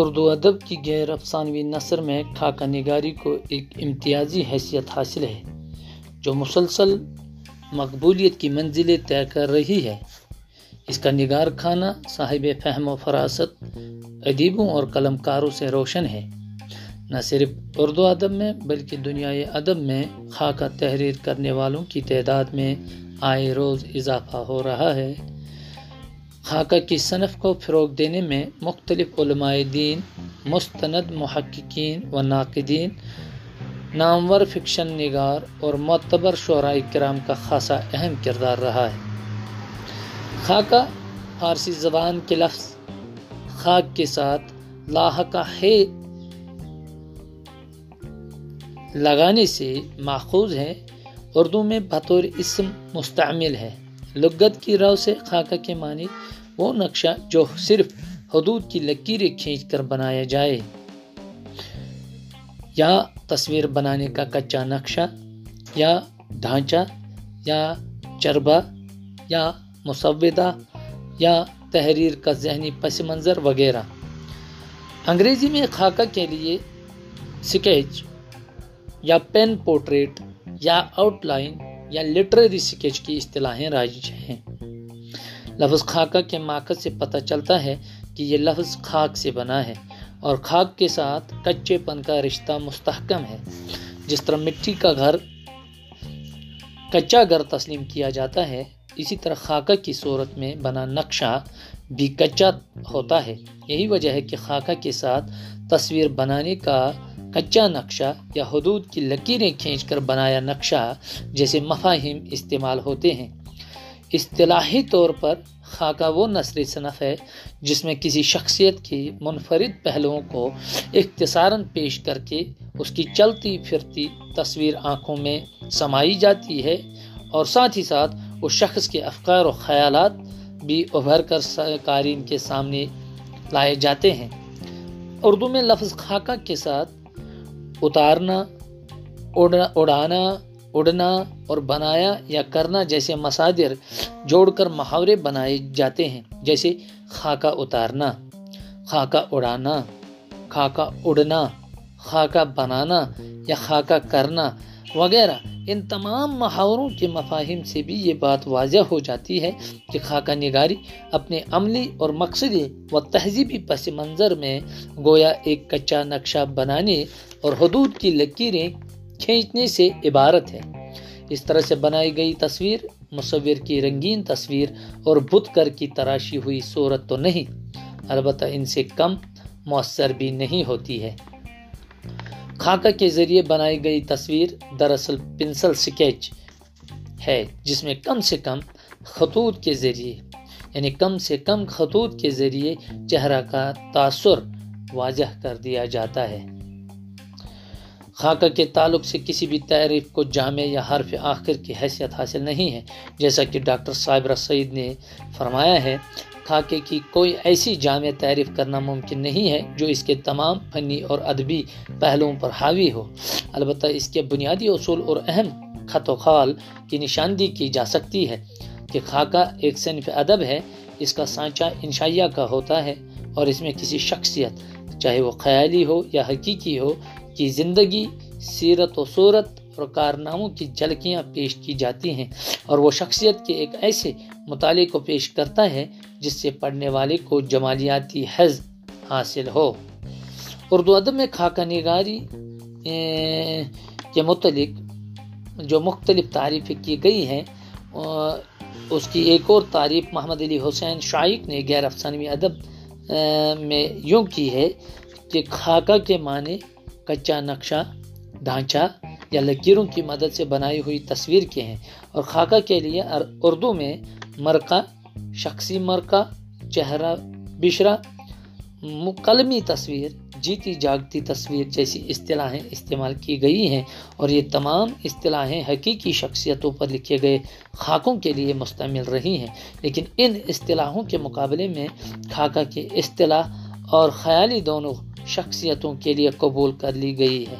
اردو ادب کی غیر افسانوی نثر میں خاکہ نگاری کو ایک امتیازی حیثیت حاصل ہے، جو مسلسل مقبولیت کی منزلیں طے کر رہی ہے۔ اس کا نگار خانہ صاحب فہم و فراست ادیبوں اور قلم کاروں سے روشن ہے۔ نہ صرف اردو ادب میں، بلکہ دنیائے ادب میں خاکہ تحریر کرنے والوں کی تعداد میں آئے روز اضافہ ہو رہا ہے۔ خاکہ کی صنف کو فروغ دینے میں مختلف علماء دین، مستند محققین و ناقدین، نامور فکشن نگار اور معتبر شعراء کرام کا خاصا اہم کردار رہا ہے۔ خاکہ فارسی زبان کے لفظ خاک کے ساتھ لاحقہ ہے لگانے سے ماخوذ ہے اردو میں بطور اسم مستعمل ہے۔ لغت کی رو سے خاکہ کے معنی وہ نقشہ جو صرف حدود کی لکیریں کھینچ کر بنایا جائے۔ یا تصویر بنانے کا کچا نقشہ، یا ڈھانچہ، یا چربہ، یا مسودہ، یا تحریر کا ذہنی پس منظر وغیرہ۔ انگریزی میں خاکہ کے لیے سکیچ یا پین پورٹریٹ یا آؤٹ لائن یا لٹریری سکیچ کی اصطلاحیں رائج ہیں۔ لفظ خاکہ کے ماخذ سے پتہ چلتا ہے کہ یہ لفظ خاک سے بنا ہے اور خاک کے ساتھ کچے پن کا رشتہ مستحکم ہے، جس طرح مٹی کا گھر، کچا گھر تسلیم کیا جاتا ہے، اسی طرح خاکہ کی صورت میں بنا نقشہ بھی کچا ہوتا ہے۔ یہی وجہ ہے کہ خاکہ کے ساتھ تصویر بنانے کا کچا نقشہ یا حدود کی لکیریں کھینچ کر بنایا نقشہ جیسے مفاہم استعمال ہوتے ہیں۔ اصطلاحی طور پر خاکہ وہ نثری صنف ہے جس میں کسی شخصیت کی منفرد پہلوؤں کو اختصاراً پیش کر کے اس کی چلتی پھرتی تصویر آنکھوں میں سمائی جاتی ہے اور ساتھ ہی ساتھ اس شخص کے افکار و خیالات بھی ابھر کر قارئین کے سامنے لائے جاتے ہیں۔ اردو میں لفظ خاکہ کے ساتھ اتارنا اڑانا اڑنا اور بنایا یا کرنا جیسے مصادر جوڑ کر محاورے بنائے جاتے ہیں، جیسے خاکہ اتارنا، خاکہ اڑانا، خاکہ اڑنا، خاکہ بنانا یا خاکہ کرنا وغیرہ۔ ان تمام محاوروں کے مفاہم سے بھی یہ بات واضح ہو جاتی ہے کہ خاکہ نگاری اپنے عملی اور مقصدی و تہذیبی پس منظر میں گویا ایک کچا نقشہ بنانے اور حدود کی لکیریں کھینچنے سے عبارت ہے۔ اس طرح سے بنائی گئی تصویر، مصور کی رنگین تصویر اور بت کر کی تراشی ہوئی صورت تو نہیں، البتہ ان سے کم مؤثر بھی نہیں ہوتی ہے۔ خاکہ کے ذریعے بنائی گئی تصویر دراصل پنسل سکیچ ہے، جس میں کم سے کم خطوط کے ذریعے یعنی کم سے کم خطوط کے ذریعے چہرہ کا تاثر واضح کر دیا جاتا ہے۔ خاکہ کے تعلق سے کسی بھی تعریف کو جامع یا حرف آخر کی حیثیت حاصل نہیں ہے۔ جیسا کہ ڈاکٹر صابرہ سعید نے فرمایا ہے، خاکے کی کوئی ایسی جامع تعریف کرنا ممکن نہیں ہے جو اس کے تمام فنی اور ادبی پہلوؤں پر حاوی ہو۔ البتہ اس کے بنیادی اصول اور اہم خط و خال کی نشاندہی کی جا سکتی ہے کہ خاکہ ایک صنف ادب ہے، اس کا سانچہ انشائیہ کا ہوتا ہے اور اس میں کسی شخصیت، چاہے وہ خیالی ہو یا حقیقی ہو کی زندگی، سیرت و صورت اور کارناموں کی جھلکیاں پیش کی جاتی ہیں اور وہ شخصیت کے ایک ایسے مطالعے کو پیش کرتا ہے جس سے پڑھنے والے کو جمالیاتی حز حاصل ہو۔ اردو ادب میں خاکہ نگاری کے متعلق جو مختلف تعریفیں کی گئی ہیں اس کی ایک اور تعریف محمد علی حسین شائق نے غیر افسانوی ادب میں یوں کی ہے کہ خاکہ کے معنی کچا، نقشہ، ڈھانچہ یا لکیروں کی مدد سے بنائی ہوئی تصویر کے ہیں اور خاکہ کے لیے اردو میں مرکہ، شخصی مرکہ، چہرہ بشرا قلمی تصویر، جیتی جاگتی تصویر جیسی اصطلاحیں استعمال کی گئی ہیں اور یہ تمام اصطلاحیں حقیقی شخصیتوں پر لکھے گئے خاکوں کے لیے مستعمل رہی ہیں۔ لیکن ان اصطلاحوں کے مقابلے میں خاکہ کے اصطلاح اور خیالی دونوں شخصیتوں کے لیے قبول کر لی گئی ہے۔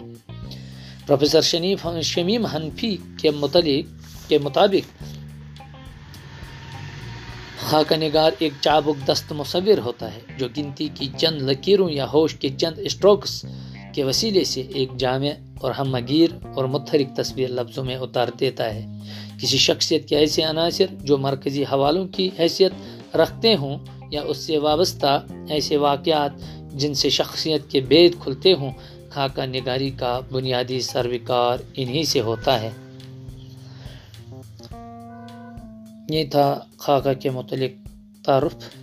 پروفیسر شنیف شمیم حنفی کے متعلق کے مطابق خاکہ نگار ایک چابک دست مصور ہوتا ہے، جو گنتی کی چند لکیروں یا ہوش کے چند اسٹروکس کے وسیلے سے ایک جامع اور ہم مگیر اور متحرک تصویر لفظوں میں اتار دیتا ہے۔ کسی شخصیت کے ایسے عناصر جو مرکزی حوالوں کی حیثیت رکھتے ہوں یا اس سے وابستہ ایسے واقعات جن سے شخصیت کے بید کھلتے ہوں خاکہ نگاری کا بنیادی سروکار انہی سے ہوتا ہے۔ یہ تھا خاکہ کے متعلق تعارف۔